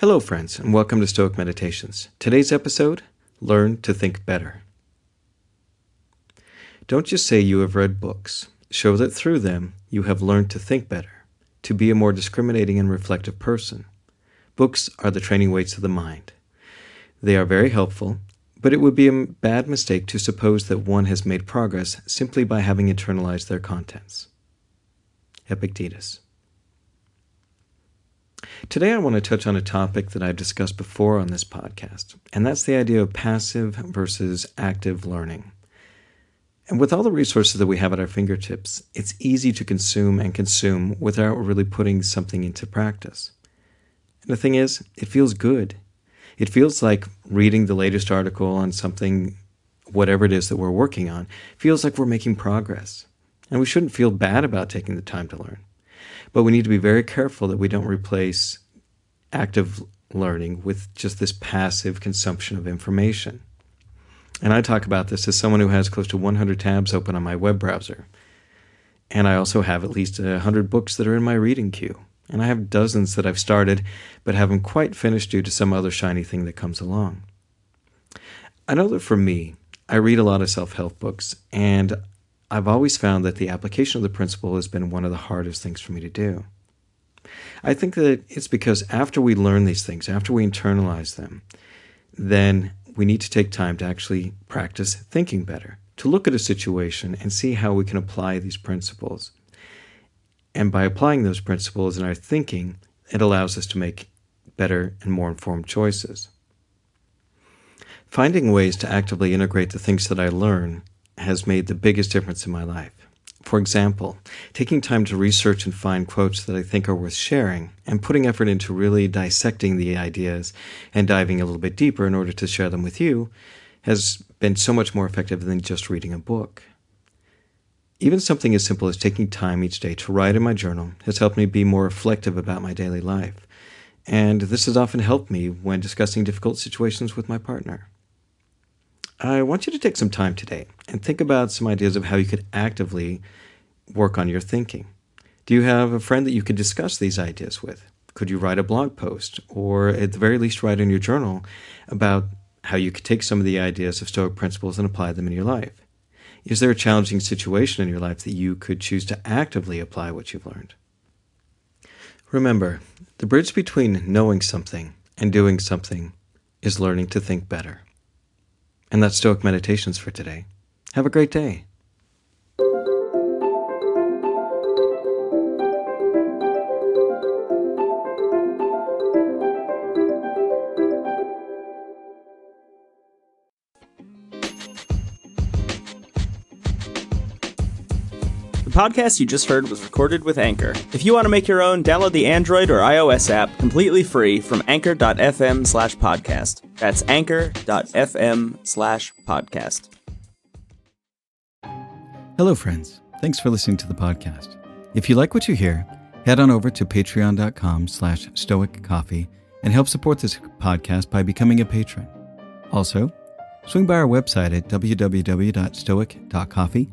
Hello, friends, and welcome to Stoic Meditations. Today's episode Learn to Think Better. Don't just say you have read books, show that through them you have learned to think better, to be a more discriminating and reflective person. Books are the training weights of the mind. They are very helpful, but it would be a bad mistake to suppose that one has made progress simply by having internalized their contents. Epictetus. Today, I want to touch on a topic that I've discussed before on this podcast, and that's the idea of passive versus active learning. And with all the resources that we have at our fingertips, it's easy to consume and consume without really putting something into practice. And the thing is, it feels good. It feels like reading the latest article on something, whatever it is that we're working on, feels like we're making progress. And we shouldn't feel bad about taking the time to learn. But we need to be very careful that we don't replace active learning with just this passive consumption of information. And I talk about this as someone who has close to 100 tabs open on my web browser. And I also have at least 100 books that are in my reading queue. And I have dozens that I've started but haven't quite finished due to some other shiny thing that comes along. I know that for me, I read a lot of self help books, and I've always found that the application of the principle has been one of the hardest things for me to do. I think that it's because after we learn these things, after we internalize them, then we need to take time to actually practice thinking better, to look at a situation and see how we can apply these principles. And by applying those principles in our thinking, it allows us to make better and more informed choices. Finding ways to actively integrate the things that I learn has made the biggest difference in my life. For example, taking time to research and find quotes that I think are worth sharing, and putting effort into really dissecting the ideas and diving a little bit deeper in order to share them with you, has been so much more effective than just reading a book. Even something as simple as taking time each day to write in my journal has helped me be more reflective about my daily life, and this has often helped me when discussing difficult situations with my partner. I want you to take some time today and think about some ideas of how you could actively work on your thinking. Do you have a friend that you could discuss these ideas with? Could you write a blog post or at the very least write in your journal about how you could take some of the ideas of Stoic principles and apply them in your life? Is there a challenging situation in your life that you could choose to actively apply what you've learned? Remember, the bridge between knowing something and doing something is learning to think better. And that's Stoic Meditations for today. Have a great day. The podcast you just heard was recorded with Anchor. If you want to make your own, download the Android or iOS app completely free from anchor.fm slash podcast. That's anchor.fm slash podcast. Hello, friends. Thanks for listening to the podcast. If you like what you hear, head on over to patreon.com slash stoic coffee and help support this podcast by becoming a patron. Also, swing by our website at www.stoic.coffee